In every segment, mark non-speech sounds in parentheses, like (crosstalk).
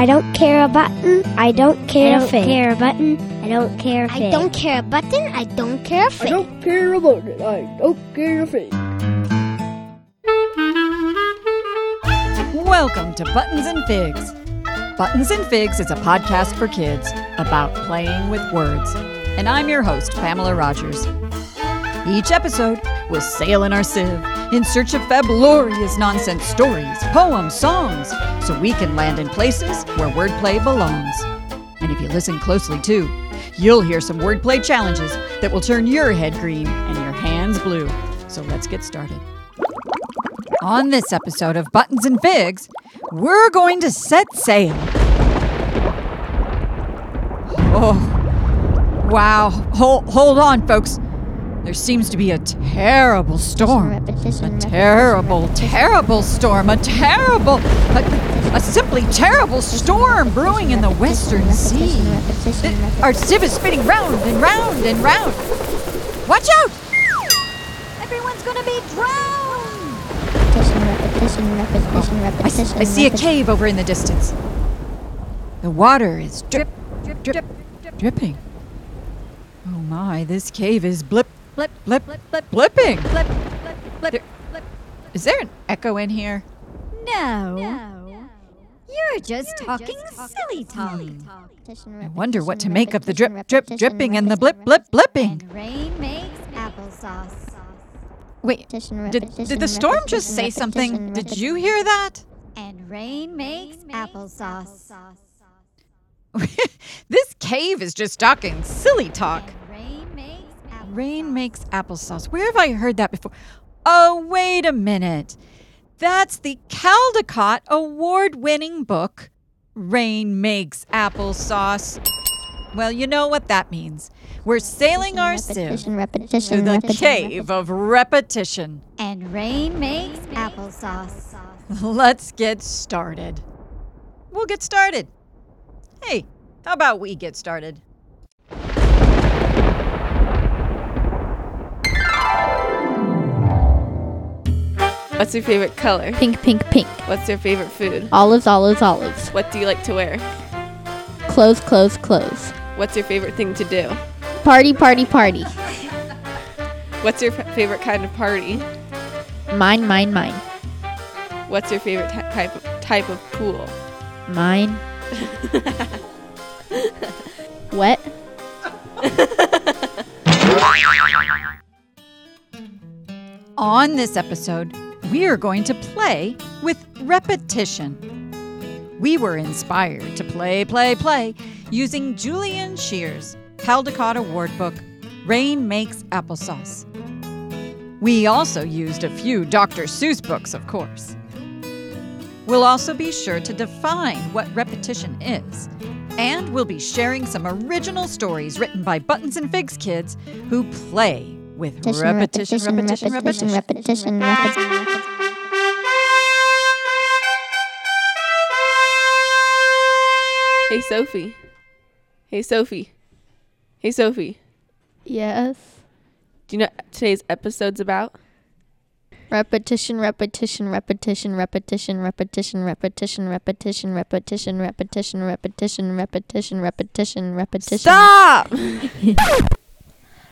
I don't care a button. I don't care I a don't fig. care a button. I don't care a I fig. I don't care a button. I don't care a I fig. I don't care about it. I don't care a thing. Welcome to Buttons and Figs. Buttons and Figs is a podcast for kids about playing with words. And I'm your host, Pamela Rogers. Each episode, we'll sail in our sieve in search of fabulous nonsense stories, poems, songs, so we can land in places where wordplay belongs. And if you listen closely too, you'll hear some wordplay challenges that will turn your head green and your hands blue. So let's get started. On this episode of Buttons and Figs, we're going to set sail. Oh, wow. Hold, hold on, folks. There seems to be a terrible storm. Repetition, A terrible, terrible storm. A terrible, a, a simply terrible storm brewing in the Western Sea. Uh, Our sieve is spinning round and round and round. Watch out! Everyone's gonna be drowned! I, I see a cave over in the distance. The water is drip, drip, drip, dripping. Oh my, this cave is blip, blip, blip, blip, blipping. Blip, blip, blip, blip. Is there an echo in here? No. You're just talking silly talk. I wonder what to make of the drip, drip, dripping and the blip, blip, blipping. And rain makes applesauce. Wait, did, did the storm just say something? Did you hear that? And rain makes applesauce. (laughs) this cave is just talking silly talk. Rain makes applesauce. Where have I heard that before? Oh, wait a minute. That's the Caldecott award winning book, Rain Makes Applesauce. Well, you know what that means. We're sailing our sieve Repetition, repetition, to the repetition, cave of repetition. And rain makes applesauce. Let's get started. We'll get started. Hey, how about we get started? What's your favorite color? Pink, pink, pink. What's your favorite food? Olives, olives, olives. What do you like to wear? Clothes, clothes, clothes. What's your favorite thing to do? Party, party, party. What's your f- favorite kind of party? Mine, mine, mine. What's your favorite ty- type of type of pool? Mine. (laughs) Wet. On this episode, we are going to play with repetition. We were inspired to play, play, play using Julian Scheer's Caldecott Award book, Rain Makes Applesauce. We also used a few Dr. Seuss books, of course. We'll also be sure to define what repetition is, and we'll be sharing some original stories written by Buttons and Figs kids who play with repetition, repetition, repetition. repetition, repetition. Hey Sophie. Hey Sophie. Hey Sophie. Yes. Do you know what today's episode's about? Repetition, repetition, repetition, repetition, repetition, repetition, repetition, repetition, repetition, repetition, repetition, repetition, repetition. Stop!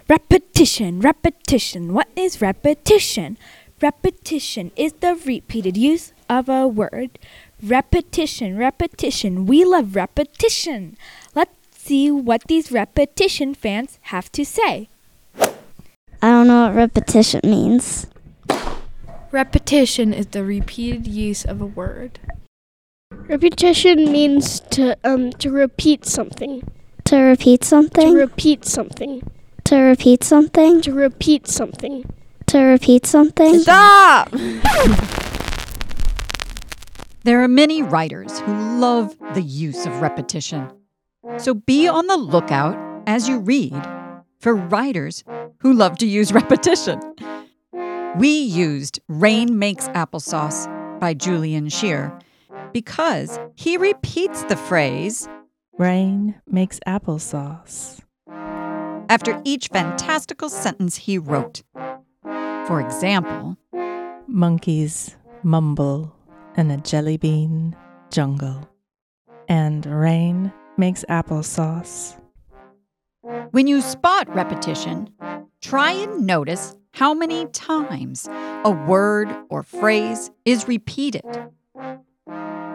Repetition, repetition. What is repetition? Repetition is the repeated use of a word. Repetition, repetition. We love repetition. Let's see what these repetition fans have to say. I don't know what repetition means. Repetition is the repeated use of a word. Repetition means to um to repeat something. To repeat something. To something. repeat something. To repeat something. To repeat something. To repeat something. Stop! (laughs) There are many writers who love the use of repetition. So be on the lookout as you read for writers who love to use (laughs) repetition. We used Rain Makes Applesauce by Julian Scheer because he repeats the phrase Rain makes applesauce. after each fantastical sentence he wrote. For example, Monkeys mumble in a jelly bean jungle. and rain makes applesauce. When you spot repetition, try and notice how many times a word or phrase is repeated.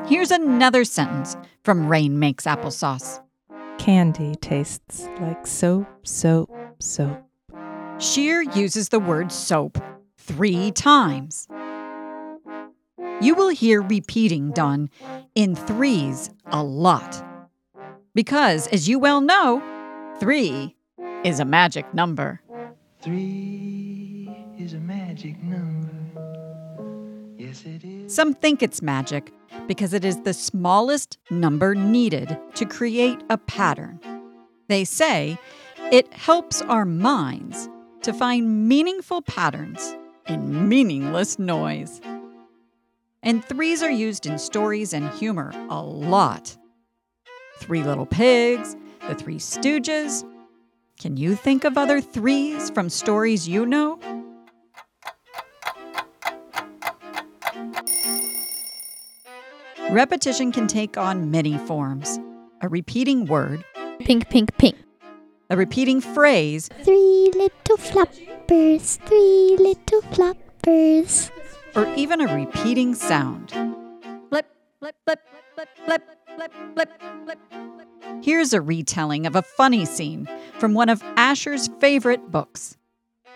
Here's another sentence from Rain Makes Applesauce. Candy tastes like soap, soap, soap. Scheer uses the word soap three times. You will hear repeating done in threes a lot. Because, as you well know, three is a magic number. Three is a magic number. Yes, it is. Some think it's magic because it is the smallest number needed to create a pattern. They say it helps our minds to find meaningful patterns in meaningless noise. And threes are used in stories and humor a lot. Three Little Pigs, The Three Stooges. Can you think of other threes from stories you know? Repetition can take on many forms a repeating word, Pink, pink, pink. a repeating phrase, Three little flappers, three little flappers. Or even a repeating sound. Blip, blip, blip, blip, blip, blip, blip, blip. Here's a retelling of a funny scene from one of Asher's favorite books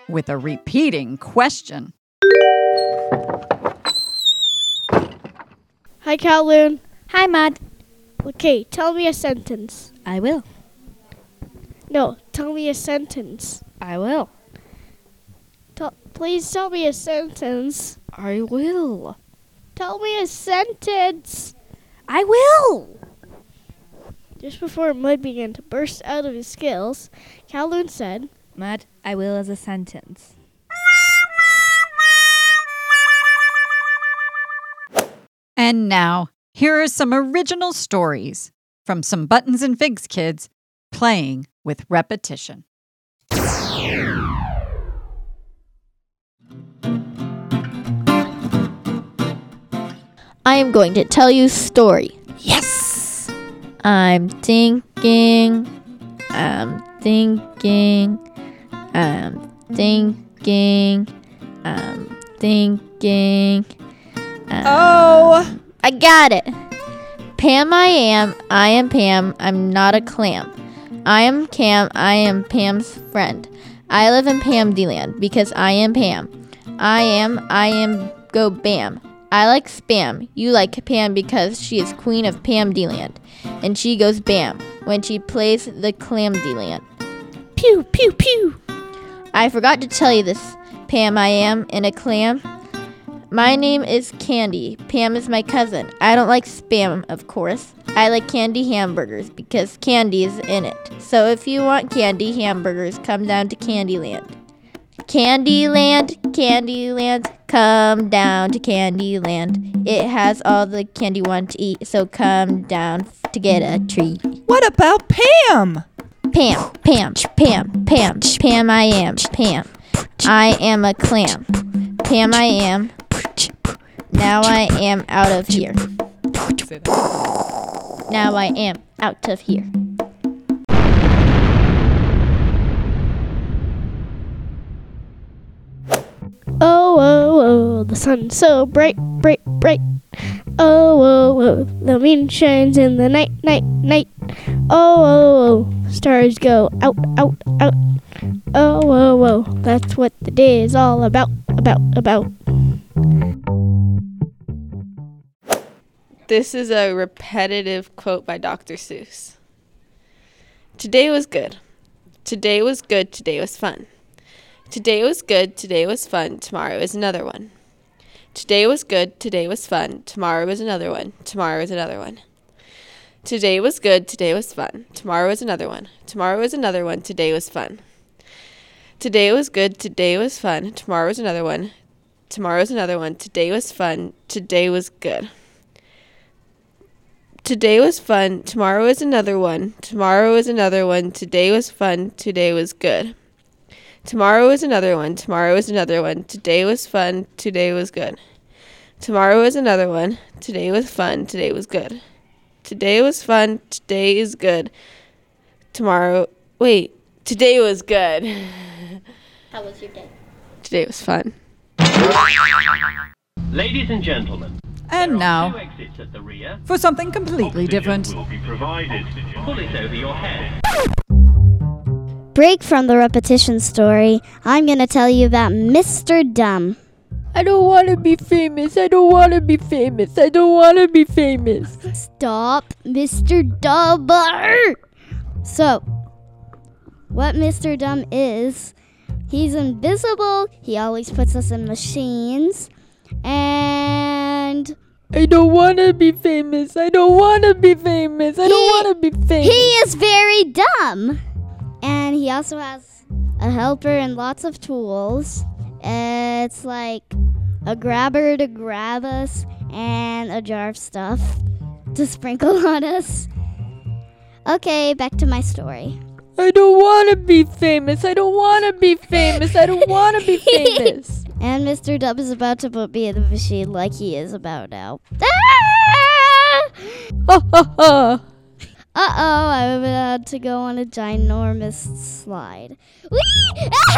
with a repeating question. Hi, Kowloon. Hi, Mud. Okay, tell me a sentence. I will. No, tell me a sentence. I will. Tell, please tell me a sentence. I will. Tell me a sentence. I will. Just before Mud began to burst out of his skills, Kowloon said, Mud, I will as a sentence. And now, here are some original stories from some Buttons and Figs kids playing with repetition. I am going to tell you a story. Yes! I'm thinking, I'm thinking, I'm thinking, I'm thinking. um, Oh! I got it. Pam, I am. I am Pam. I'm not a clam. I am Cam. I am Pam's friend. I live in Pam D-land because I am Pam. I am. I am. Go Bam. I like Spam. You like Pam because she is queen of Pam D-land, and she goes Bam when she plays the Clam D-land. Pew pew pew. I forgot to tell you this. Pam, I am in a clam. My name is Candy. Pam is my cousin. I don't like spam, of course. I like candy hamburgers because candy is in it. So if you want candy hamburgers, come down to Candyland. Candyland, Candyland, come down to Candyland. It has all the candy you want to eat, so come down f- to get a treat. What about Pam? Pam, Pam, Pam, Pam, Pam, I am, Pam. I am a clam. Pam, I am. Now I am out of here. Now I am out of here. Sun's so bright, bright, bright. Oh, oh, oh, the moon shines in the night, night, night. Oh, oh, oh, stars go out, out, out. Oh, oh, oh, that's what the day is all about, about, about. This is a repetitive quote by Dr. Seuss. Today was good. Today was good. Today was fun. Today was good. Today was fun. Tomorrow is another one. Today was good. Today was fun. Tomorrow is another one. Tomorrow is another one. Today was good. Today was fun. Tomorrow is another one. Tomorrow is another one. Today was fun. Today was good. Today was fun. Tomorrow is another one. Tomorrow is another one. Today was fun. Today was good. Today was fun. Tomorrow is another one. Tomorrow is another one. Today was fun. Today was good. Tomorrow is another one. Tomorrow is another one. Today was fun. Today was good. Tomorrow is another one. Today was fun. Today was good. Today was fun. Today is good. Tomorrow, wait, today was good. (laughs) How was your day? Today was fun. Ladies and gentlemen, And now, exits at the rear. for something completely different. Will be provided. Pull it over your head. Break from the repetition story. I'm going to tell you about Mr. Dumb. I don't want to be famous. I don't want to be famous. I don't want to be famous. Stop, Mr. Dubber! So, what Mr. Dumb is, he's invisible, he always puts us in machines, and I don't want to be famous. I don't want to be famous. I don't want to be famous. he is very dumb. And he also has a helper and lots of tools. It's like a grabber to grab us and a jar of stuff to sprinkle (laughs) on us. Okay, back to my story. I don't want to be famous. I don't want to be famous. I don't want to be famous. (laughs) And Mr. Dub is about to put me in the machine like he is about now. Ah! Ha ha ha. Uh oh, I'm about to go on a ginormous slide. Ah!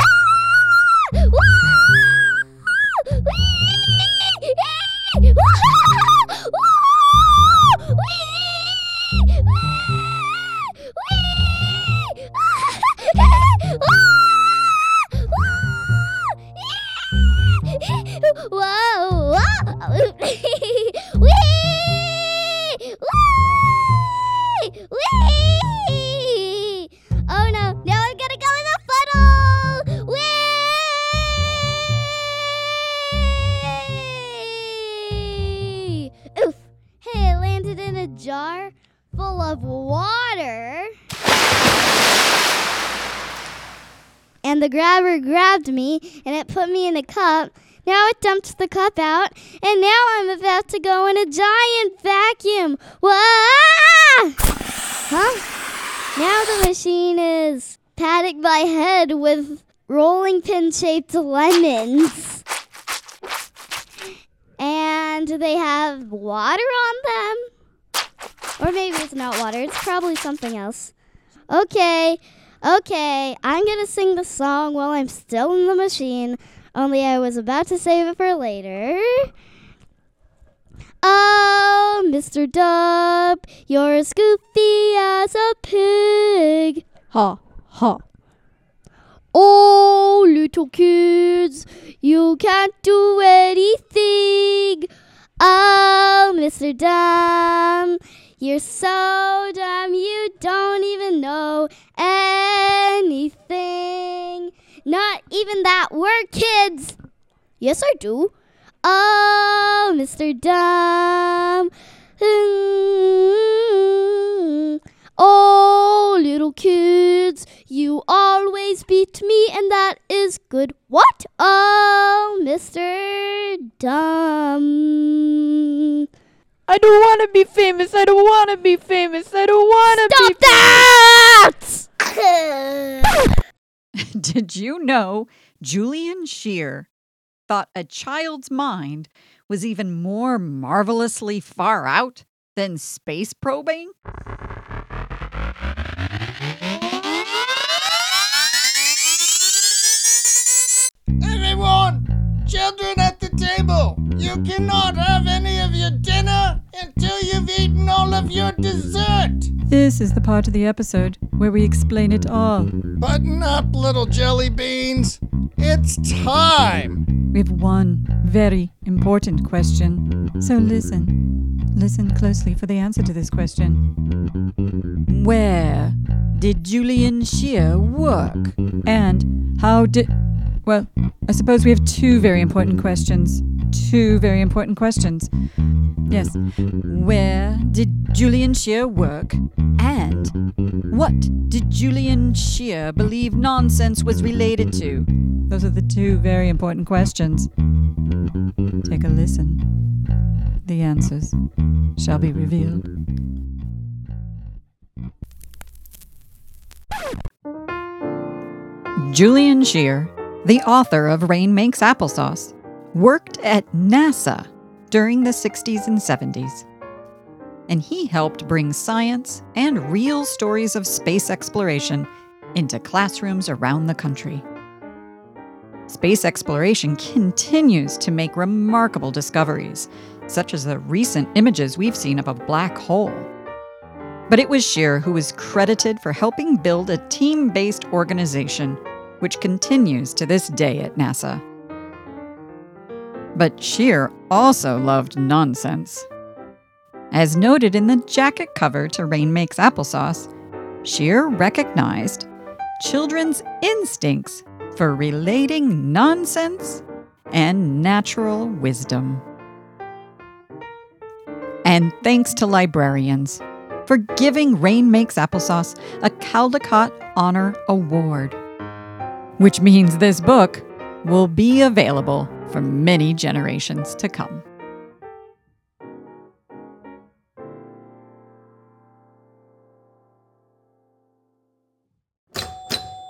Woo! Of water. And the grabber grabbed me and it put me in a cup. Now it dumped the cup out, and now I'm about to go in a giant vacuum. Wah! Huh? Now the machine is patting my head with rolling pin shaped lemons. And they have water on them. Or maybe it's not water, it's probably something else. Okay, okay, I'm gonna sing the song while I'm still in the machine, only I was about to save it for later. Oh, Mr. Dub, you're as goofy as a pig. Ha ha. Oh, little kids, you can't do anything. Oh, Mr. Dumb, you're so dumb you don't even know anything. Not even that word, kids. Yes, I do. Oh, Mr. Dumb. Hmm. Oh, little kids, you always beat me, and that is good. What? Oh, Mr. Dumb. I don't want to be famous. I don't want to be famous. I don't want to be. Stop that! (laughs) Did you know Julian Scheer thought a child's mind was even more marvelously far out than space probing? Everyone, children at the table, you cannot have any of your dinner until you've eaten all of your dessert. This is the part of the episode where we explain it all. Button up, little jelly beans. It's time. We have one very important question. So listen. Listen closely for the answer to this question. Where did Julian Scheer work? And how did. Well, I suppose we have two very important questions. Two very important questions. Yes. Where did Julian Scheer work? And what did Julian Scheer believe nonsense was related to? Those are the two very important questions. Take a listen. The answers shall be revealed. Julian Scheer, the author of Rain Makes Applesauce, worked at NASA during the 60s and 70s. and he helped bring science and real stories of space exploration into classrooms around the country. Space exploration continues to make remarkable discoveries, such as the recent images we've seen of a black hole. But it was Scheer who was credited for helping build a team based organization, which continues to this day at NASA. But Scheer also loved nonsense. As noted in the jacket cover to Rain Makes Applesauce, Scheer recognized children's instincts for relating nonsense and natural wisdom. And thanks to librarians for giving Rain Makes Applesauce a Caldecott Honor Award, which means this book will be available for many generations to come.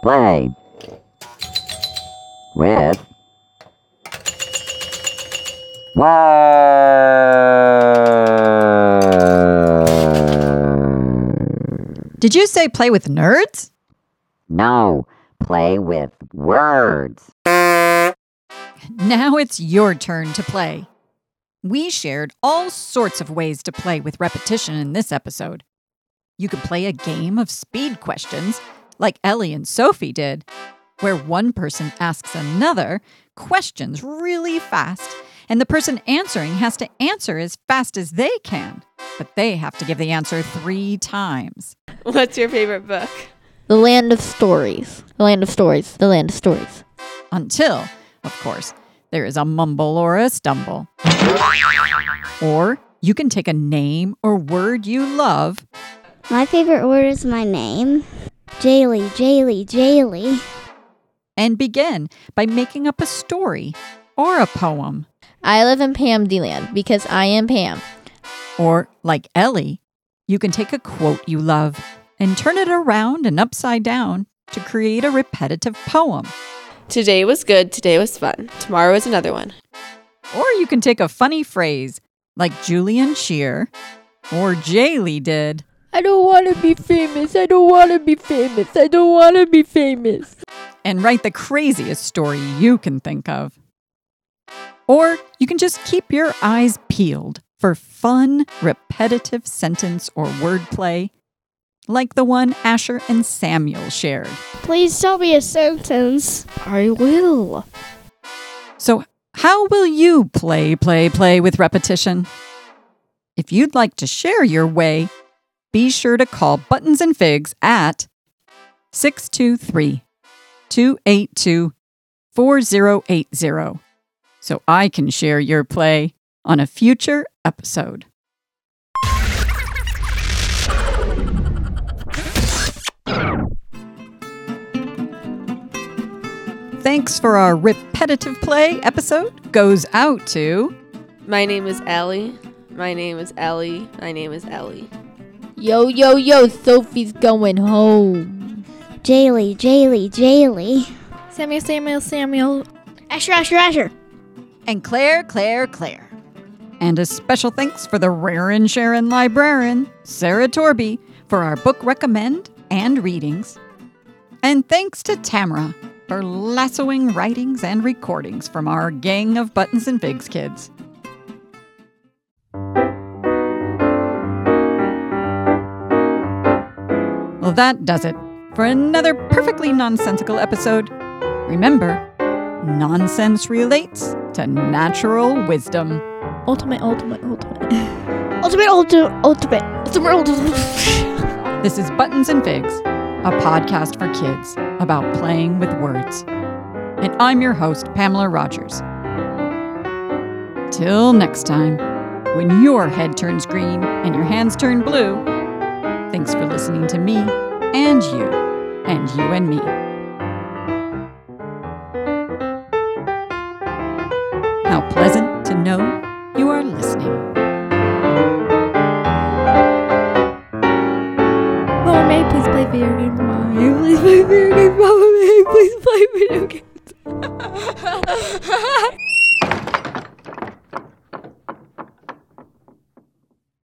Play with Did you say play with nerds? No, play with words. Now it's your turn to play. We shared all sorts of ways to play with repetition in this episode. You could play a game of speed questions, like Ellie and Sophie did, where one person asks another questions really fast, and the person answering has to answer as fast as they can, but they have to give the answer three times. What's your favorite book? The Land of Stories. The Land of Stories. The Land of Stories. Until, of course, there is a mumble or a stumble. Or you can take a name or word you love My favorite word is my name. Jaylee, Jaylee, Jaylee. and begin by making up a story or a poem. I live in Pam D-Land because I am Pam. Or, like Ellie, you can take a quote you love and turn it around and upside down to create a repetitive poem. Today was good, today was fun. Tomorrow is another one. Or you can take a funny phrase like Julian Scheer or Jaylee did. I don't want to be famous. I don't want to be famous. I don't want to be famous. and write the craziest story you can think of. Or you can just keep your eyes peeled for fun, repetitive sentence or wordplay, like the one Asher and Samuel shared. Please tell me a sentence. I will. So, how will you play, play, play with repetition? If you'd like to share your way, be sure to call Buttons and Figs at 623 282 4080 so I can share your play on a future episode. Thanks for our repetitive play episode goes out to My name is Ellie. My name is Ellie. My name is Ellie. Yo, yo, yo, Sophie's going home. Jaylee, Jaylee, Jaylee. Samuel, Samuel, Samuel. Asher, Asher, Asher. and Claire, Claire, Claire. And a special thanks for the rare and Sharon librarian, Sarah Torby, for our book recommend and readings. And thanks to Tamara for lassoing writings and recordings from our gang of Buttons and Figs kids. Well, that does it for another perfectly nonsensical episode. Remember, nonsense relates to natural wisdom. Ultimate, ultimate, ultimate. (laughs) Ultimate, ultimate, ultimate, ultimate, ultimate. This is Buttons and Figs, a podcast for kids about playing with words. And I'm your host, Pamela Rogers. Till next time, when your head turns green and your hands turn blue, thanks for listening to me and you and you and me. How pleasant to know